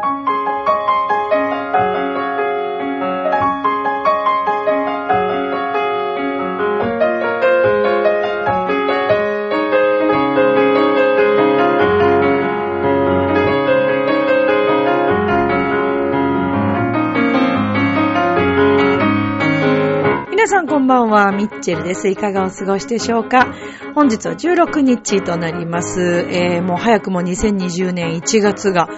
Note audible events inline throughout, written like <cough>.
皆さんこんばんは、ミッチェルです。いかがお過ごしでしょうか？本日は16日となります。えー、もう早くも2020年1月が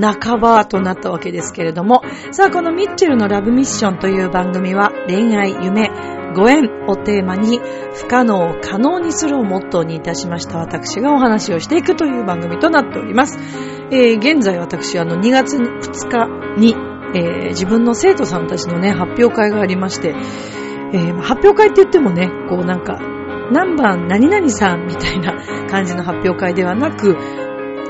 半ばとなったわけですけれども、さあこのミッチェルのラブミッションという番組は恋愛、夢、ご縁をテーマに不可能を可能にするをモットーにいたしました私がお話をしていくという番組となっております。えー、現在私あの2月2日に、えー、自分の生徒さんたちのね、発表会がありまして、えー発表会って言ってもね、こうなんか、何番何々さんみたいな感じの発表会ではなく、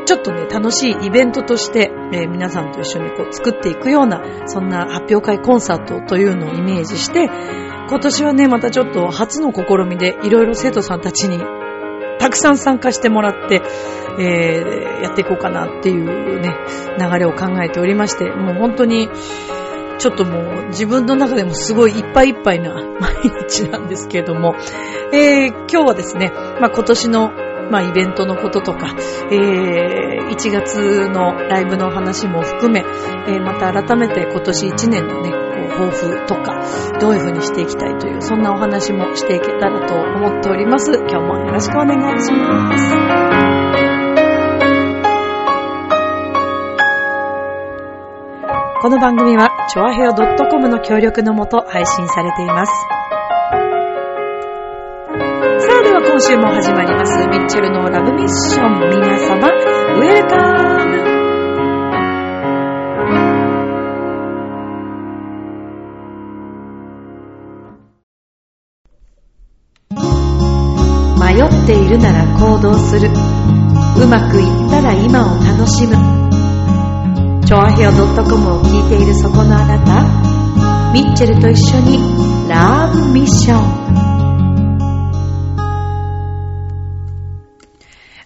ちょっとね、楽しいイベントとして、えー皆さんと一緒にこう作っていくような、そんな発表会コンサートというのをイメージして、今年はね、またちょっと初の試みで、いろいろ生徒さんたちにたくさん参加してもらって、えーやっていこうかなっていうね、流れを考えておりまして、もう本当に、ちょっともう自分の中でもすごいいっぱいいっぱいな毎日なんですけれども、えー今日はですね、まあ、今年の、まあ、イベントのこととか、えー1月のライブの話も含め、えーまた改めて今年1年のね、こう抱負とか、どういう風にしていきたいという、そんなお話もしていけたらと思っております。今日もよろしくお願いします。この番組は、チョアヘオ .com の協力のもと配信されています。今週も始まります、ミッチェルのラブミッション。皆様、ウェルカム迷っているなら行動する。うまくいったら今を楽しむ。チョアヘオ .com を聞いているそこのあなた、ミッチェルと一緒にラブミッション。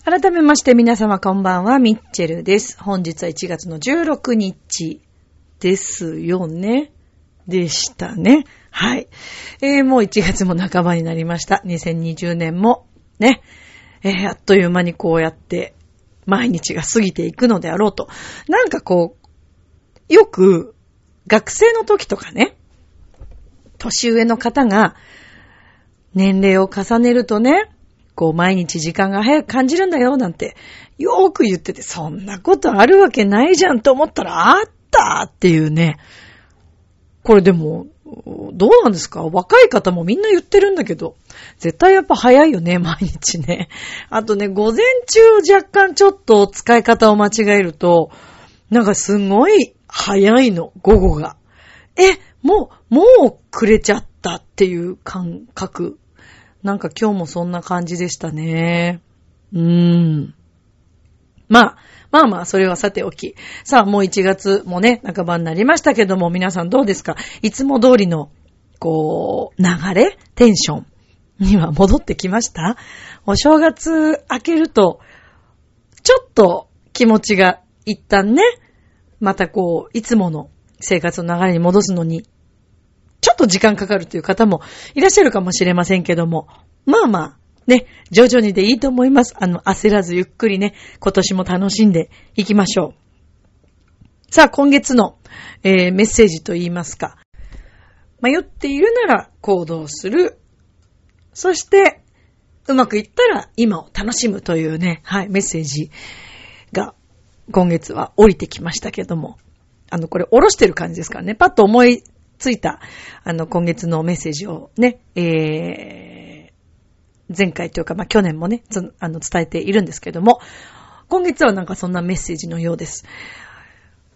改めまして皆様こんばんは、ミッチェルです。本日は1月の16日ですよね。でしたね。はい。えー、もう1月も半ばになりました。2020年もね、えー、あっという間にこうやって毎日が過ぎていくのであろうと。なんかこう、よく学生の時とかね、年上の方が年齢を重ねるとね、こう毎日時間が早く感じるんだよなんてよーく言ってて、そんなことあるわけないじゃんと思ったらあったっていうね。これでも、どうなんですか？若い方もみんな言ってるんだけど、絶対やっぱ早いよね、毎日ね。あとね、午前中若干ちょっと使い方を間違えると、なんかすごい早いの、午後が。え、もう、もうくれちゃったっていう感覚。なんか今日もそんな感じでしたね。うーん。まあ、まあまあ、それはさておき。さあ、もう1月もね、半ばになりましたけども、皆さんどうですか？いつも通りの、こう、流れ？テンション？には戻ってきました？お正月明けると、ちょっと気持ちが一旦ね、またこう、いつもの生活の流れに戻すのに、ちょっと時間かかるという方もいらっしゃるかもしれませんけども、まあまあ、ね、徐々にでいいと思います。あの、焦らずゆっくりね、今年も楽しんでいきましょう。さあ、今月の、えーメッセージと言いますか。迷っているなら行動する。そして、うまくいったら今を楽しむというね、はい、メッセージが今月は降りてきましたけども。あの、これ、下ろしてる感じですからね。パッと思いついた、あの、今月のメッセージをね、えー、前回というか、まあ、去年もね、あの、伝えているんですけども、今月はなんかそんなメッセージのようです。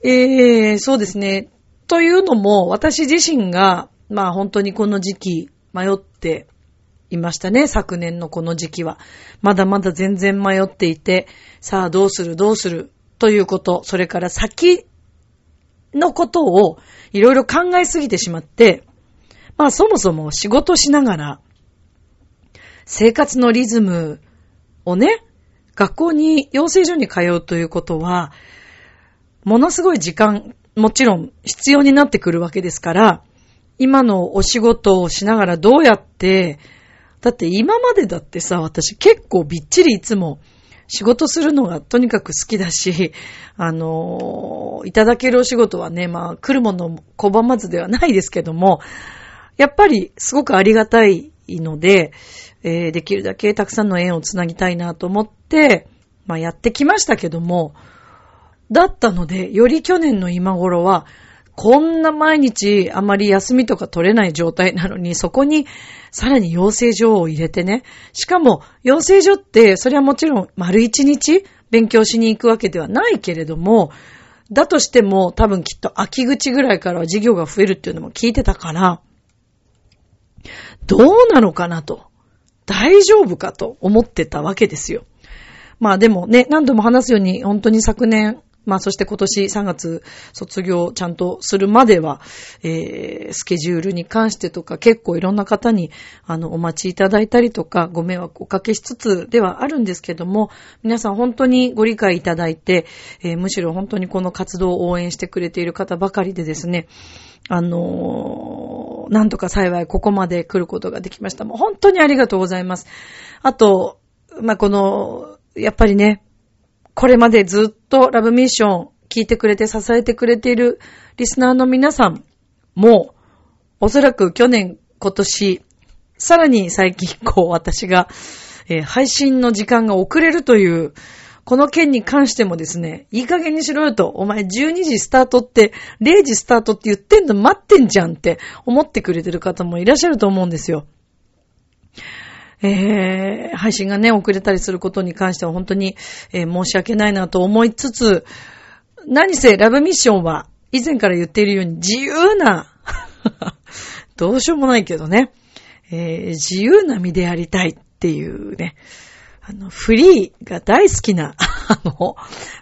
えー、そうですね。というのも、私自身が、まあ本当にこの時期迷っていましたね。昨年のこの時期は。まだまだ全然迷っていて、さあどうするどうするということ、それから先のことをいろいろ考えすぎてしまって、まあそもそも仕事しながら、生活のリズムをね、学校に、養成所に通うということは、ものすごい時間、もちろん必要になってくるわけですから、今のお仕事をしながらどうやって、だって今までだってさ、私結構びっちりいつも仕事するのがとにかく好きだし、<laughs> あのいただけるお仕事はね、まあ来るもの拒まずではないですけども、やっぱりすごくありがたいので、えー、できるだけたくさんの縁をつなぎたいなと思って、まあやってきましたけども、だったので、より去年の今頃は、こんな毎日あまり休みとか取れない状態なのに、そこにさらに養成所を入れてね。しかも、養成所って、それはもちろん丸一日勉強しに行くわけではないけれども、だとしても多分きっと秋口ぐらいからは授業が増えるっていうのも聞いてたから、どうなのかなと、大丈夫かと思ってたわけですよ。まあでもね、何度も話すように、本当に昨年、まあそして今年3月卒業ちゃんとするまでは、えー、スケジュールに関してとか結構いろんな方にあのお待ちいただいたりとかご迷惑をおかけしつつではあるんですけども、皆さん本当にご理解いただいて、えー、むしろ本当にこの活動を応援してくれている方ばかりでですね、あのー、なんとか幸いここまで来ることができました。もう本当にありがとうございます。あと、まあ、この、やっぱりね、これまでずっとラブミッション聞いてくれて支えてくれているリスナーの皆さんも、おそらく去年、今年、さらに最近こう私が、<laughs> えー、配信の時間が遅れるという、この件に関してもですね、いい加減にしろよと、お前12時スタートって、0時スタートって言ってんの待ってんじゃんって思ってくれてる方もいらっしゃると思うんですよ。えー、配信がね、遅れたりすることに関しては本当に、えー、申し訳ないなと思いつつ、何せラブミッションは以前から言っているように自由な <laughs> どうしようもないけどね、えー、自由な身でありたいっていうね、あの、フリーが大好きな、<laughs> あの、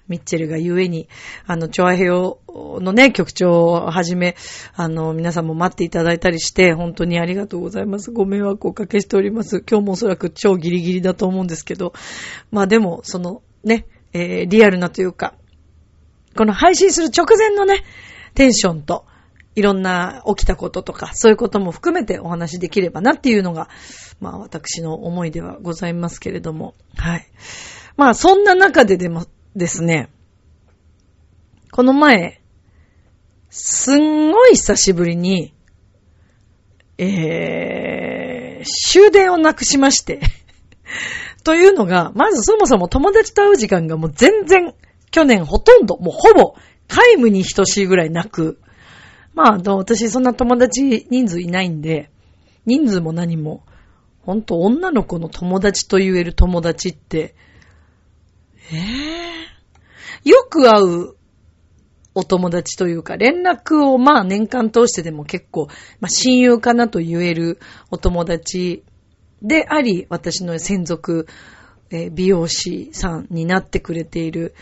ミッチェルがゆえに、あの、チョアヘヨのね、局長をはじめ、あの、皆さんも待っていただいたりして、本当にありがとうございます。ご迷惑をおかけしております。今日もおそらく超ギリギリだと思うんですけど、まあでも、その、ね、えー、リアルなというか、この配信する直前のね、テンションと、いろんな起きたこととか、そういうことも含めてお話できればなっていうのが、まあ私の思いではございますけれども、はい。まあそんな中ででもですね、この前、すんごい久しぶりに、えー、終電をなくしまして。<laughs> というのが、まずそもそも友達と会う時間がもう全然、去年ほとんど、もうほぼ、皆無に等しいぐらいなく、まあ、私そんな友達人数いないんで、人数も何も、ほんと女の子の友達と言える友達って、ええ、よく会うお友達というか、連絡をまあ年間通してでも結構、まあ親友かなと言えるお友達であり、私の専属、え、美容師さんになってくれている、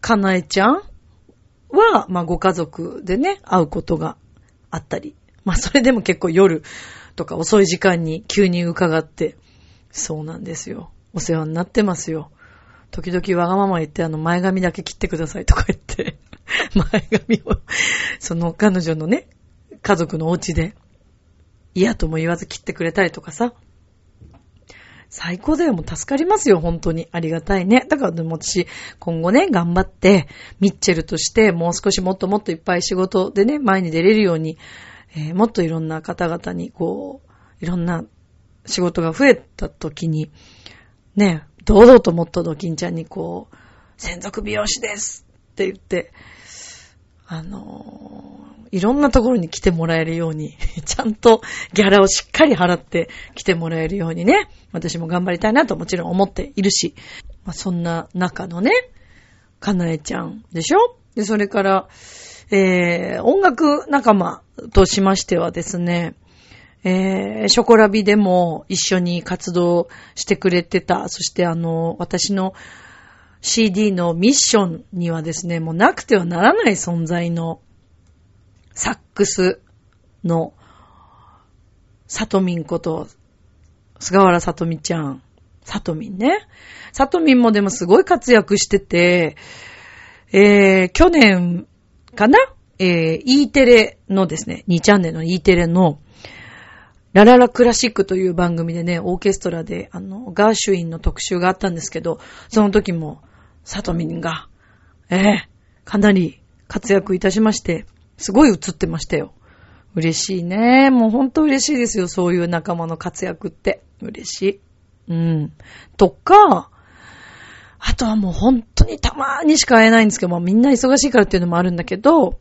かなえちゃんは、まあご家族でね、会うことがあったり。まあそれでも結構夜とか遅い時間に急に伺って、そうなんですよ。お世話になってますよ。時々わがまま言ってあの前髪だけ切ってくださいとか言って <laughs> 前髪をその彼女のね、家族のお家で嫌とも言わず切ってくれたりとかさ。最高だよ。もう助かりますよ。本当に。ありがたいね。だからでも私、今後ね、頑張って、ミッチェルとしてもう少しもっともっといっぱい仕事でね、前に出れるように、えー、もっといろんな方々に、こう、いろんな仕事が増えた時に、ね、堂々ともっとドキンちゃんにこう、専属美容師ですって言って、あのー、いろんなところに来てもらえるように、<laughs> ちゃんとギャラをしっかり払って来てもらえるようにね、私も頑張りたいなともちろん思っているし、まあ、そんな中のね、かなえちゃんでしょ？で、それから、えー、音楽仲間としましてはですね、えー、ショコラビでも一緒に活動してくれてた、そしてあの、私の CD のミッションにはですね、もうなくてはならない存在のサックスのサトミンこと、菅原さとみちゃん、サトミンね。サトミンもでもすごい活躍してて、えー、去年かな？えー、E テレのですね、2チャンネルの E テレの、ラララクラシックという番組でね、オーケストラで、あの、ガーシュインの特集があったんですけど、その時も、サトミンが、ええー、かなり活躍いたしまして、すごい映ってましたよ。嬉しいね。もうほんと嬉しいですよ。そういう仲間の活躍って。嬉しい。うん。とか、あとはもう本当にたまーにしか会えないんですけど、もみんな忙しいからっていうのもあるんだけど、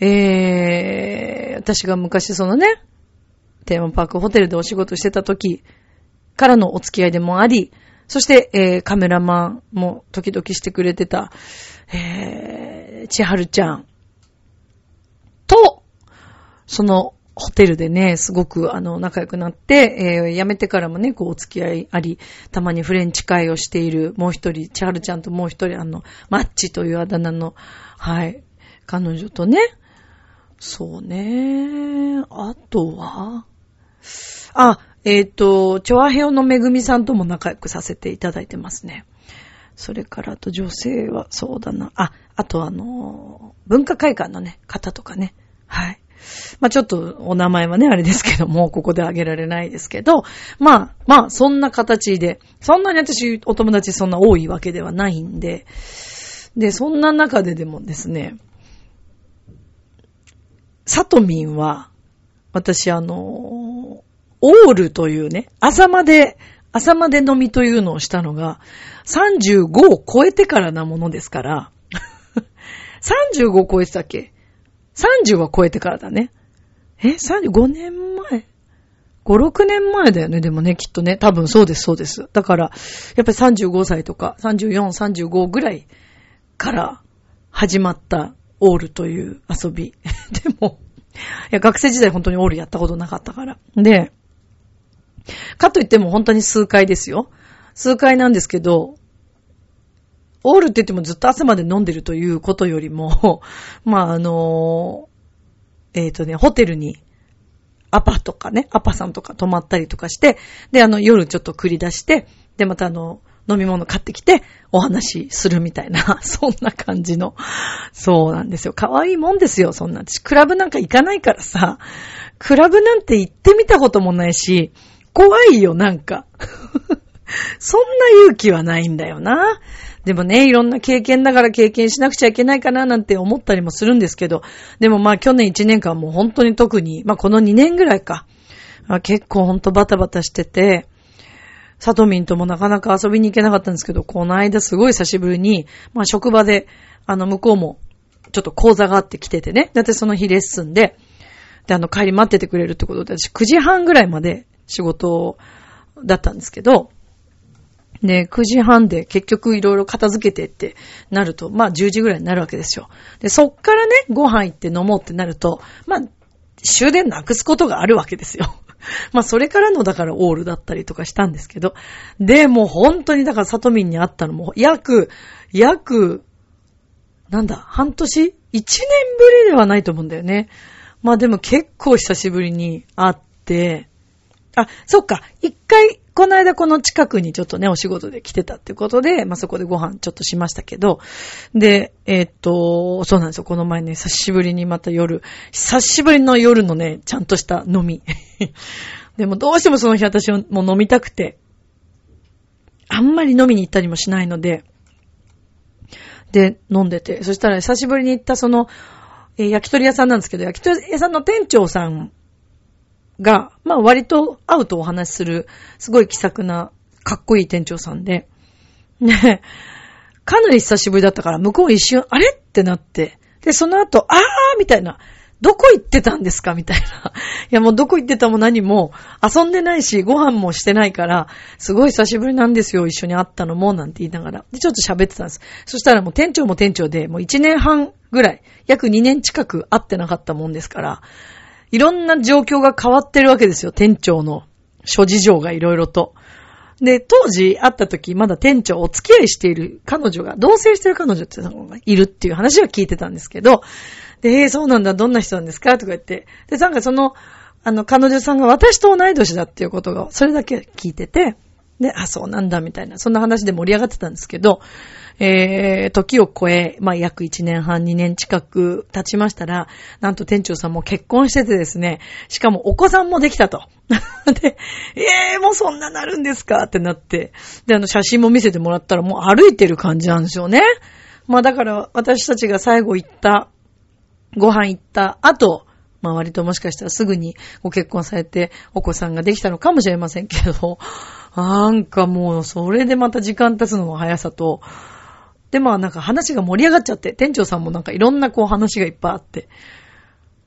えー、私が昔そのね、テーマパークホテルでお仕事してた時からのお付き合いでもあり、そして、えー、カメラマンも時々してくれてた、えー、千春ちゃんと、そのホテルでね、すごくあの仲良くなって、えー、辞めてからもね、こうお付き合いあり、たまにフレンチ会をしているもう一人、千春ちゃんともう一人、あの、マッチというあだ名の、はい、彼女とね、そうね、あとは、あ、えっ、ー、と、チョアヘオのめぐみさんとも仲良くさせていただいてますね。それから、あと女性は、そうだな。あ、あとあの、文化会館のね、方とかね。はい。まあちょっとお名前はね、あれですけども、ここで挙げられないですけど、まあ、まあ、そんな形で、そんなに私、お友達そんな多いわけではないんで、で、そんな中ででもですね、サトミンは、私あの、オールというね、朝まで、朝まで飲みというのをしたのが、35を超えてからなものですから、<laughs> 35超えてたっけ ?30 は超えてからだね。え ?35 年前 ?5、6年前だよね、でもね、きっとね。多分そうです、そうです。だから、やっぱり35歳とか、34、35ぐらいから始まったオールという遊び。<laughs> でも、いや、学生時代本当にオールやったことなかったから。で、かといっても本当に数回ですよ。数回なんですけど、オールって言ってもずっと朝まで飲んでるということよりも、<laughs> まあ、あの、えっ、ー、とね、ホテルにアパとかね、アパさんとか泊まったりとかして、で、あの、夜ちょっと繰り出して、で、またあの、飲み物買ってきて、お話しするみたいな、<laughs> そんな感じの。そうなんですよ。可愛いもんですよ、そんな。私、クラブなんか行かないからさ、クラブなんて行ってみたこともないし、怖いよ、なんか。<laughs> そんな勇気はないんだよな。でもね、いろんな経験だから経験しなくちゃいけないかななんて思ったりもするんですけど、でもまあ去年1年間も本当に特に、まあこの2年ぐらいか、結構ほんとバタバタしてて、サトミンともなかなか遊びに行けなかったんですけど、この間すごい久しぶりに、まあ職場で、あの向こうもちょっと講座があって来ててね。だってその日レッスンで、で、あの帰り待っててくれるってことで、私9時半ぐらいまで仕事だったんですけど、で、9時半で結局いろいろ片付けてってなると、まあ10時ぐらいになるわけですよ。で、そっからね、ご飯行って飲もうってなると、まあ、終電なくすことがあるわけですよ。<laughs> まあ、それからのだからオールだったりとかしたんですけど。で、もう本当にだからサトミンに会ったのも、約、約、なんだ、半年？一年ぶりではないと思うんだよね。まあでも結構久しぶりに会って、あ、そっか、一回この間この近くにちょっとね、お仕事で来てたってことで、まあ、そこでご飯ちょっとしましたけど、で、えー、っと、そうなんですよ。この前ね、久しぶりにまた夜、久しぶりの夜のね、ちゃんとした飲み。<laughs> でもどうしてもその日私も飲みたくて、あんまり飲みに行ったりもしないので、で、飲んでて、そしたら久しぶりに行ったその、えー、焼き鳥屋さんなんですけど、焼き鳥屋さんの店長さんが、まあ割と会うとお話しする、すごい気さくな、かっこいい店長さんで、ね、<laughs> かなり久しぶりだったから、向こう一瞬、あれってなって、で、その後、あーみたいな、どこ行ってたんですかみたいな。<laughs> いや、もうどこ行ってたも何も、遊んでないし、ご飯もしてないから、すごい久しぶりなんですよ、一緒に会ったのも、なんて言いながら。で、ちょっと喋ってたんです。そしたらもう店長も店長で、もう1年半ぐらい、約2年近く会ってなかったもんですから、いろんな状況が変わってるわけですよ、店長の諸事情がいろいろと。で、当時会った時、まだ店長お付き合いしている彼女が、同棲してる彼女っていうのがいるっていう話は聞いてたんですけど、で、えー、そうなんだ、どんな人なんですかとか言って。で、なんかその、あの、彼女さんが私と同い年だっていうことが、それだけ聞いてて、で、あ、そうなんだ、みたいな、そんな話で盛り上がってたんですけど、えー、時を超え、まあ、約1年半、2年近く経ちましたら、なんと店長さんも結婚しててですね、しかもお子さんもできたと。<laughs> で、えー、もうそんななるんですか？ってなって、で、あの、写真も見せてもらったらもう歩いてる感じなんですよね。まあ、だから、私たちが最後行った、ご飯行った後、まあ割ともしかしたらすぐにご結婚されてお子さんができたのかもしれませんけど、なんかもうそれでまた時間経つのの速さと、で、まあなんか話が盛り上がっちゃって、店長さんもなんかいろんなこう話がいっぱいあって、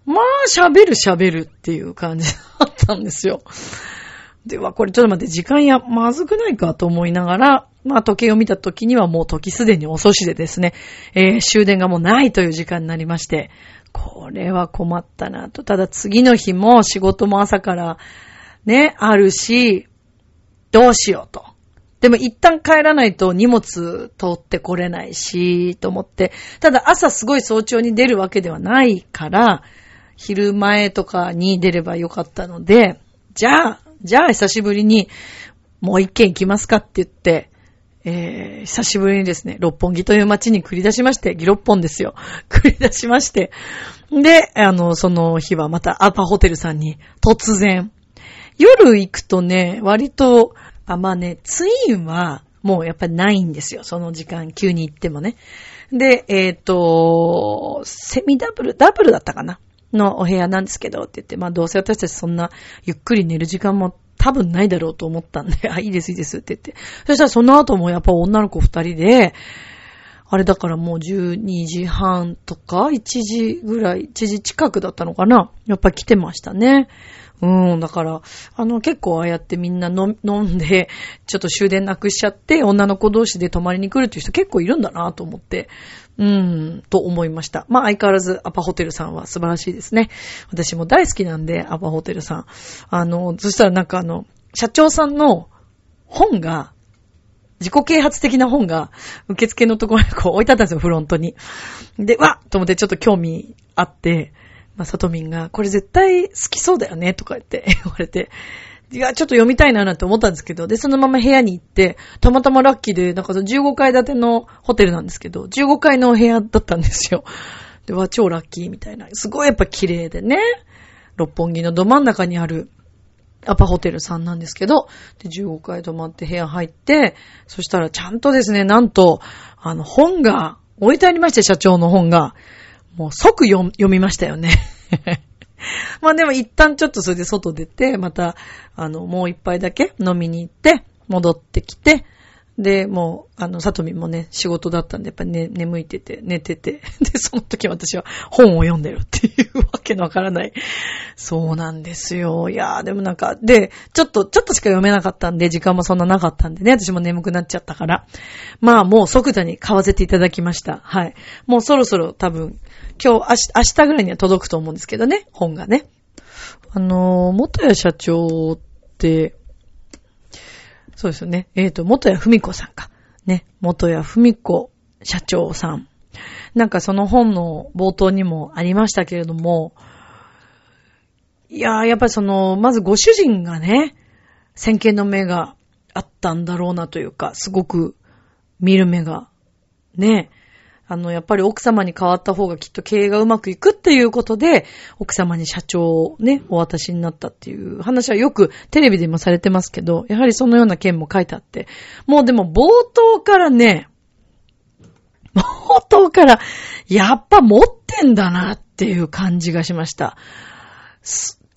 まあ喋る喋るっていう感じだったんですよ。では、これちょっと待って、時間や、まずくないかと思いながら、まあ時計を見た時にはもう時すでに遅しでですね、えー、終電がもうないという時間になりまして、これは困ったなと。ただ次の日も仕事も朝からね、あるし、どうしようと。でも一旦帰らないと荷物通ってこれないし、と思って。ただ朝すごい早朝に出るわけではないから、昼前とかに出ればよかったので、じゃあ、じゃあ久しぶりにもう一軒行きますかって言って、えー、久しぶりにですね、六本木という街に繰り出しまして、ギロッポンですよ。<laughs> 繰り出しまして。で、あの、その日はまたアパホテルさんに突然、夜行くとね、割とあ、まあね、ツインは、もうやっぱりないんですよ。その時間、急に行ってもね。で、えっ、ー、と、セミダブル、ダブルだったかな？のお部屋なんですけど、って言って、まあどうせ私たちそんなゆっくり寝る時間も多分ないだろうと思ったんで、<laughs> あ、いいです、いいですって言って。そしたらその後もやっぱ女の子二人で、あれだからもう12時半とか1時ぐらい、1時近くだったのかな？やっぱ来てましたね。うん、だから、あの、結構ああやってみんな飲んで、ちょっと終電なくしちゃって、女の子同士で泊まりに来るっていう人結構いるんだなと思って、うん、と思いました。まあ相変わらずアパホテルさんは素晴らしいですね。私も大好きなんで、アパホテルさん。あの、そしたらなんかあの、社長さんの本が、自己啓発的な本が受付のところにこう置いてあったんですよ、フロントに。で、わっと思ってちょっと興味あって、まあ、サトミンが、これ絶対好きそうだよね、とか言って <laughs> 言われて、いや、ちょっと読みたいななんて思ったんですけど、で、そのまま部屋に行って、たまたまラッキーで、なんかその15階建てのホテルなんですけど、15階の部屋だったんですよ。で、わ、超ラッキーみたいな。すごいやっぱ綺麗でね、六本木のど真ん中にあるアパホテルさんなんですけど、で、15階泊まって部屋入って、そしたらちゃんとですね、なんと、あの、本が置いてありまして、社長の本が。もう即読みましたよね。<laughs> まあでも一旦ちょっとそれで外出て、また、あの、もう一杯だけ飲みに行って、戻ってきて、で、もう、あの、さとみもね、仕事だったんで、やっぱりね、眠いてて、寝てて、<laughs> で、その時私は本を読んでるっていうわけのわからない。そうなんですよ。いやー、でもなんか、で、ちょっと、ちょっとしか読めなかったんで、時間もそんななかったんでね、私も眠くなっちゃったから。まあ、もう即座に買わせていただきました。はい。もうそろそろ多分、今日、明日ぐらいには届くと思うんですけどね、本がね。あのー、元谷社長って、そうですよね。えっ、ー、と、元谷文子さんか。ね。元谷文子社長さん。なんかその本の冒頭にもありましたけれども、いやー、やっぱりその、まずご主人がね、先見の目があったんだろうなというか、すごく見る目が、ね、あの、やっぱり奥様に変わった方がきっと経営がうまくいくっていうことで、奥様に社長をね、お渡しになったっていう話はよくテレビでもされてますけど、やはりそのような件も書いてあって、もうでも冒頭からね、冒頭から、やっぱ持ってんだなっていう感じがしました。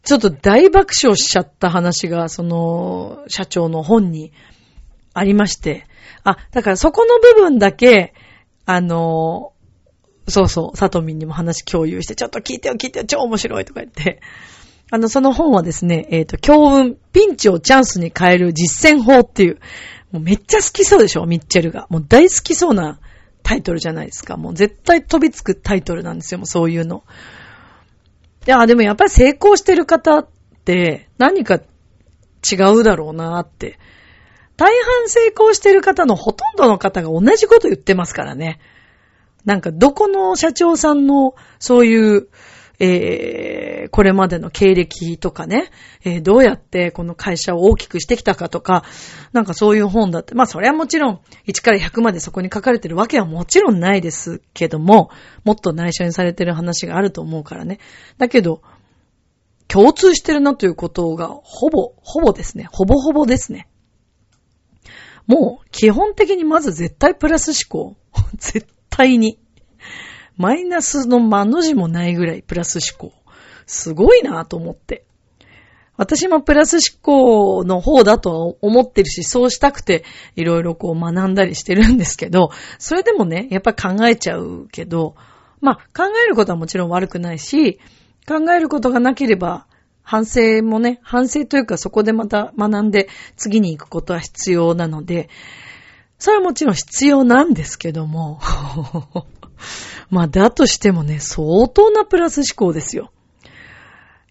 ちょっと大爆笑しちゃった話が、その、社長の本にありまして。あ、だからそこの部分だけ、あの、そうそう、サトミンにも話共有して、ちょっと聞いてよ聞いてよ、超面白いとか言って。あの、その本はですね、えっ、ー、と、強運、ピンチをチャンスに変える実践法っていう、もうめっちゃ好きそうでしょ、ミッチェルが。もう大好きそうなタイトルじゃないですか。もう絶対飛びつくタイトルなんですよ、もうそういうの。いや、でもやっぱり成功してる方って何か違うだろうなって。大半成功してる方のほとんどの方が同じこと言ってますからね。なんかどこの社長さんのそういう、ええー、これまでの経歴とかね、えー、どうやってこの会社を大きくしてきたかとか、なんかそういう本だって、まあそれはもちろん1から100までそこに書かれてるわけはもちろんないですけども、もっと内緒にされてる話があると思うからね。だけど、共通してるなということが、ほぼ、ほぼですね。ほぼほぼですね。もう、基本的にまず絶対プラス思考。<laughs> 絶対に。マイナスの間の字もないぐらいプラス思考。すごいなぁと思って。私もプラス思考の方だと思ってるし、そうしたくていろいろこう学んだりしてるんですけど、それでもね、やっぱ考えちゃうけど、まあ考えることはもちろん悪くないし、考えることがなければ、反省もね、反省というかそこでまた学んで次に行くことは必要なので、それはもちろん必要なんですけども、<laughs> まあだとしてもね、相当なプラス思考ですよ。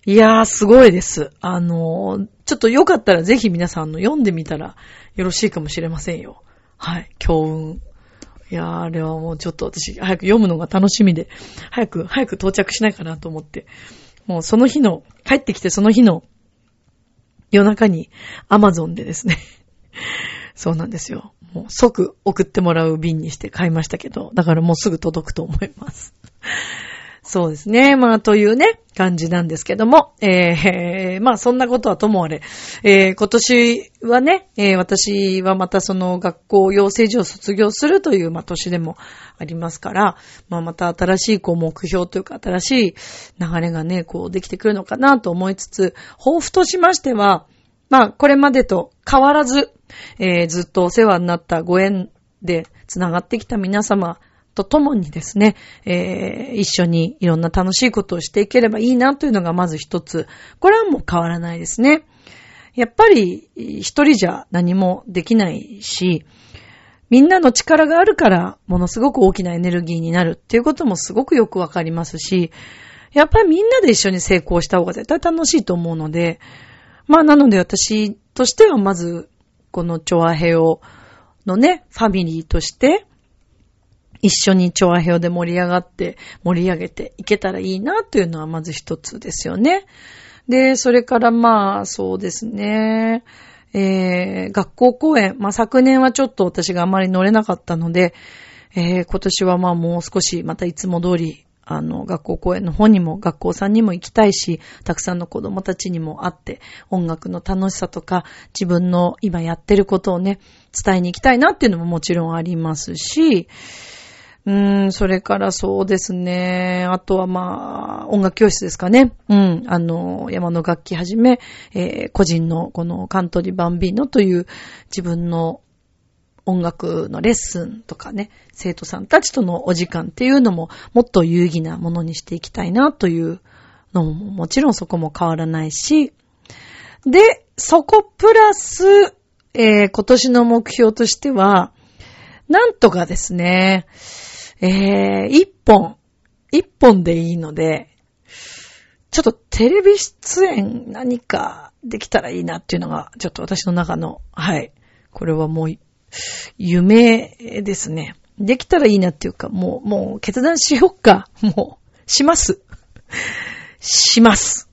いやー、すごいです。あのー、ちょっとよかったらぜひ皆さんの読んでみたらよろしいかもしれませんよ。はい、強運。いやー、あれはもうちょっと私、早く読むのが楽しみで、早く、早く到着しないかなと思って、もうその日の、帰ってきてその日の夜中にアマゾンでですね <laughs> そうなんですよ。もう即送ってもらう便にして買いましたけど、だからもうすぐ届くと思いますそうですね。まあ、というね、感じなんですけども、えー、<laughs> まあ、そんなことはともあれ、えー、今年はね、えー、私はまたその学校養成所を卒業するという、まあ、年でもありますから、まあ、また新しい、こう、目標というか、新しい流れがね、こう、できてくるのかなと思いつつ、抱負としましては、まあ、これまでと変わらず、えー、ずっとお世話になったご縁で繋がってきた皆様と共にですね、えー、一緒にいろんな楽しいことをしていければいいなというのがまず一つ。これはもう変わらないですね。やっぱり一人じゃ何もできないし、みんなの力があるからものすごく大きなエネルギーになるっていうこともすごくよくわかりますし、やっぱりみんなで一緒に成功した方が絶対楽しいと思うので、まあなので私としてはまずこのチョアヘオのね、ファミリーとして、一緒にチョアヘオで盛り上がって、盛り上げていけたらいいなというのはまず一つですよね。で、それからまあ、そうですね。えー、学校公演。まあ昨年はちょっと私があまり乗れなかったので、えー、今年はまあもう少しまたいつも通りあの、学校公演の方にも学校さんにも行きたいし、たくさんの子供たちにも会って、音楽の楽しさとか、自分の今やってることをね、伝えに行きたいなっていうのももちろんありますし、うーん、それからそうですね。あとはまあ、音楽教室ですかね。うん、あの、山の楽器はじめ、えー、個人のこのカントリーバンビーノという自分の音楽のレッスンとかね、生徒さんたちとのお時間っていうのももっと有意義なものにしていきたいなというのももちろんそこも変わらないし、で、そこプラス、えー、今年の目標としては、なんとかですね、えー、一本、一本でいいので、ちょっとテレビ出演何かできたらいいなっていうのが、ちょっと私の中の、はい。これはもう夢ですね。できたらいいなっていうか、もう、もう決断しよっか。もう、します。します。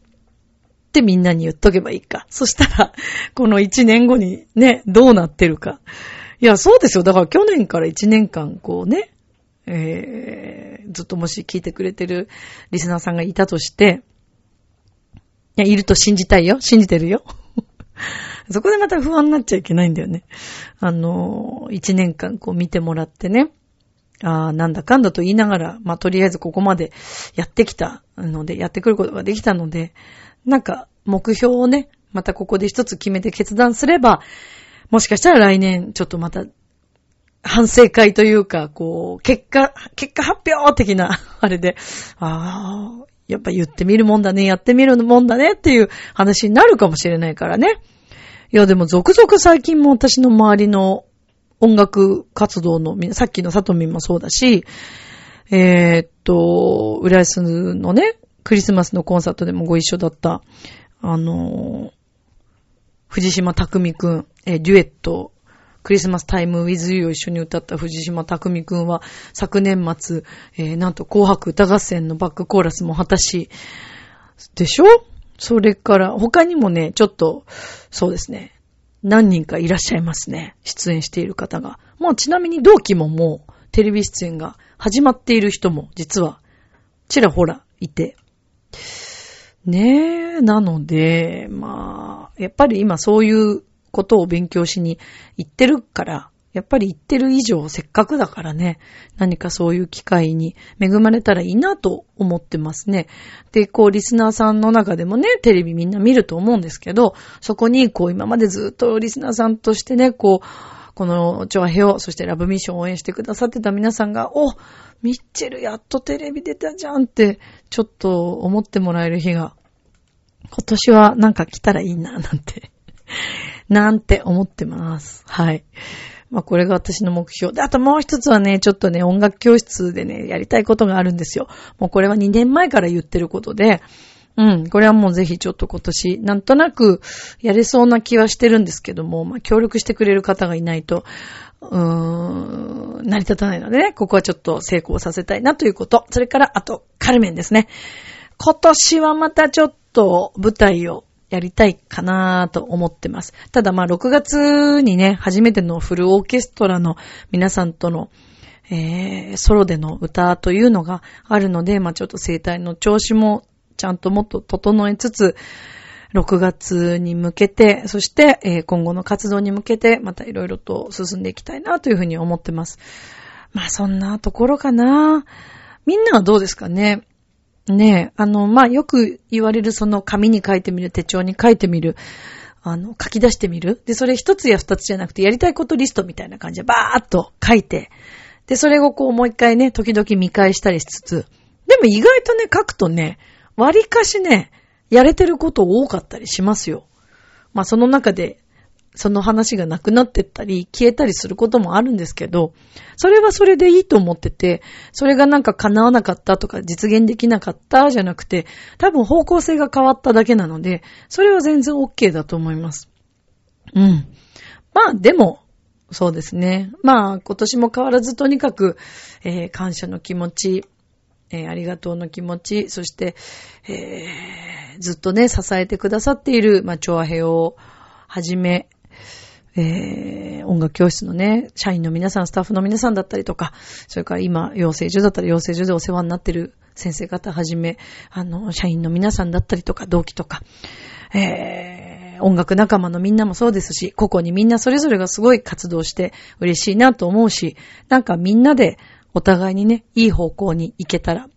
ってみんなに言っとけばいいか。そしたら、この一年後にね、どうなってるか。いや、そうですよ。だから去年から一年間、こうね、えー、ずっともし聞いてくれてるリスナーさんがいたとして、いや、いると信じたいよ。信じてるよ。<laughs> そこでまた不安になっちゃいけないんだよね。あの、一年間こう見てもらってね。ああ、なんだかんだと言いながら、まあ、とりあえずここまでやってきたので、やってくることができたので、なんか、目標をね、またここで一つ決めて決断すれば、もしかしたら来年、ちょっとまた、反省会というか、こう、結果、結果発表的な、<laughs> あれで、ああ、やっぱ言ってみるもんだね、やってみるもんだねっていう話になるかもしれないからね。いや、でも続々最近も私の周りの音楽活動の、さっきのサトミンもそうだし、えー、っと、浦安のね、クリスマスのコンサートでもご一緒だった、あの、藤島匠くん、えデュエット、クリスマスタイムウィズユーを一緒に歌った藤島匠くんは、昨年末、えー、なんと紅白歌合戦のバックコーラスも果たし、でしょ？それから、他にもね、ちょっと、そうですね。何人かいらっしゃいますね。出演している方が。もうちなみに同期ももうテレビ出演が始まっている人も実はちらほらいて。ねえ、なので、まあ、やっぱり今そういうことを勉強しに行ってるから、やっぱり行ってる以上せっかくだからね、何かそういう機会に恵まれたらいいなと思ってますね。で、こう、リスナーさんの中でもね、テレビみんな見ると思うんですけど、そこに、こう、今までずっとリスナーさんとしてね、こう、この、チョアヘオ、そしてラブミッションを応援してくださってた皆さんが、おミッチェルやっとテレビ出たじゃんって、ちょっと思ってもらえる日が、今年はなんか来たらいいな、なんて <laughs> なんて思ってます。はい。まあこれが私の目標。で、あともう一つはね、ちょっとね、音楽教室でね、やりたいことがあるんですよ。もうこれは2年前から言ってることで、うん、これはもうぜひちょっと今年、なんとなくやれそうな気はしてるんですけども、まあ協力してくれる方がいないと、うーん、成り立たないのでね、ここはちょっと成功させたいなということ。それから、あと、カルメンですね。今年はまたちょっと舞台をやりたいかなと思ってます。ただまあ6月にね、初めてのフルオーケストラの皆さんとの、えー、ソロでの歌というのがあるので、まあちょっと声帯の調子もちゃんともっと整えつつ、6月に向けて、そして、えー、今後の活動に向けて、またいろいろと進んでいきたいなというふうに思ってます。まあそんなところかな。みんなはどうですかね？ねえ、あの、まあ、よく言われるその紙に書いてみる、手帳に書いてみる、あの、書き出してみる。で、それ一つや二つじゃなくて、やりたいことリストみたいな感じでバーっと書いて、で、それをこうもう一回ね、時々見返したりしつつ、でも意外とね、書くとね、割かしね、やれてること多かったりしますよ。まあ、その中でその話がなくなってったり、消えたりすることもあるんですけど、それはそれでいいと思ってて、それがなんか叶わなかったとか実現できなかったじゃなくて、多分方向性が変わっただけなので、それは全然 OK だと思います。うん。まあでも、そうですね。まあ今年も変わらずとにかく、えー、感謝の気持ち、えー、ありがとうの気持ち、そして、えー、ずっとね、支えてくださっている、まあ、チョアヘをはじめ、えー、音楽教室のね、社員の皆さん、スタッフの皆さんだったりとか、それから今、養成所だったら養成所でお世話になってる先生方はじめ、あの、社員の皆さんだったりとか、同期とか、えー、音楽仲間のみんなもそうですし、個々にみんなそれぞれがすごい活動して嬉しいなと思うし、なんかみんなでお互いにね、いい方向に行けたら、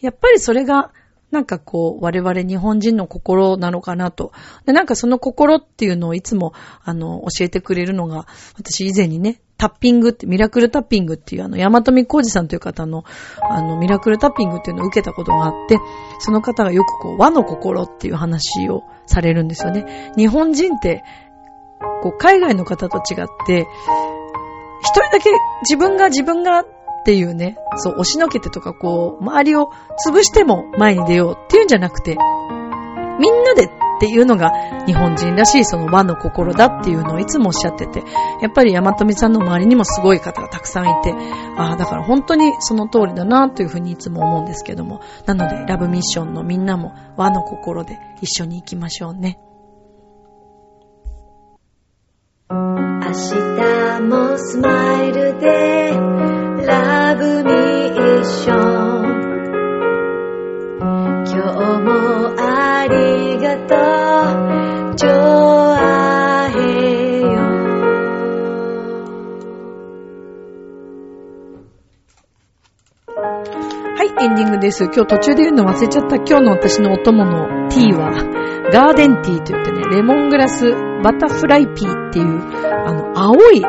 やっぱりそれがなんかこう、我々日本人の心なのかなと。で、なんかその心っていうのをいつも、あの、教えてくれるのが、私以前にね、タッピングって、ミラクルタッピングっていうあの、山富浩二さんという方の、あの、ミラクルタッピングっていうのを受けたことがあって、その方がよくこう、和の心っていう話をされるんですよね。日本人って、こう、海外の方と違って、一人だけ自分が自分がっていうね、そう、押しのけてとかこう、周りを潰しても前に出ようっていうんじゃなくて、みんなでっていうのが日本人らしいその和の心だっていうのをいつもおっしゃってて、やっぱり山富さんの周りにもすごい方がたくさんいて、ああ、だから本当にその通りだなというふうにいつも思うんですけども、なのでラブミッションのみんなも和の心で一緒に行きましょうね。明日もスマイルでラブミッション今日もありがとう。ジョアヘヨ。はいエンディングです。今日途中で言うの忘れちゃった。今日の私のお供のティーはガーデンティーと言ってねレモングラスバタフライピーっていうあの青い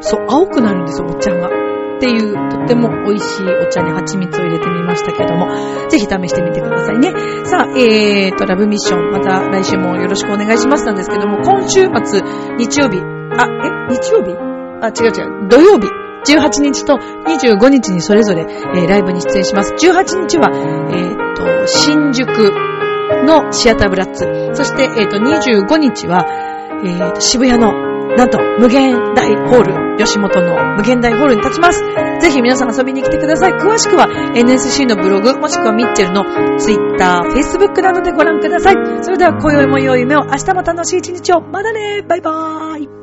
そう、青くなるんですよ、お茶が。っていう、とっても美味しいお茶に蜂蜜を入れてみましたけども、ぜひ試してみてくださいね。さあ、えーと、ラブミッション、また来週もよろしくお願いしますなんですけども、今週末、日曜日、あ、え、日曜日？あ、違う違う、土曜日。18日と25日にそれぞれ、えー、ライブに出演します。18日は、えーと、新宿のシアターブラッツ。そして、えーと、25日は、えーと、渋谷のなんと、無限大ホール、吉本の無限大ホールに立ちます。ぜひ皆さん遊びに来てください。詳しくは NSC のブログ、もしくはミッチェルの Twitter、Facebook などでご覧ください。それでは、今宵も良い夢を、明日も楽しい一日を。またねバイバーイ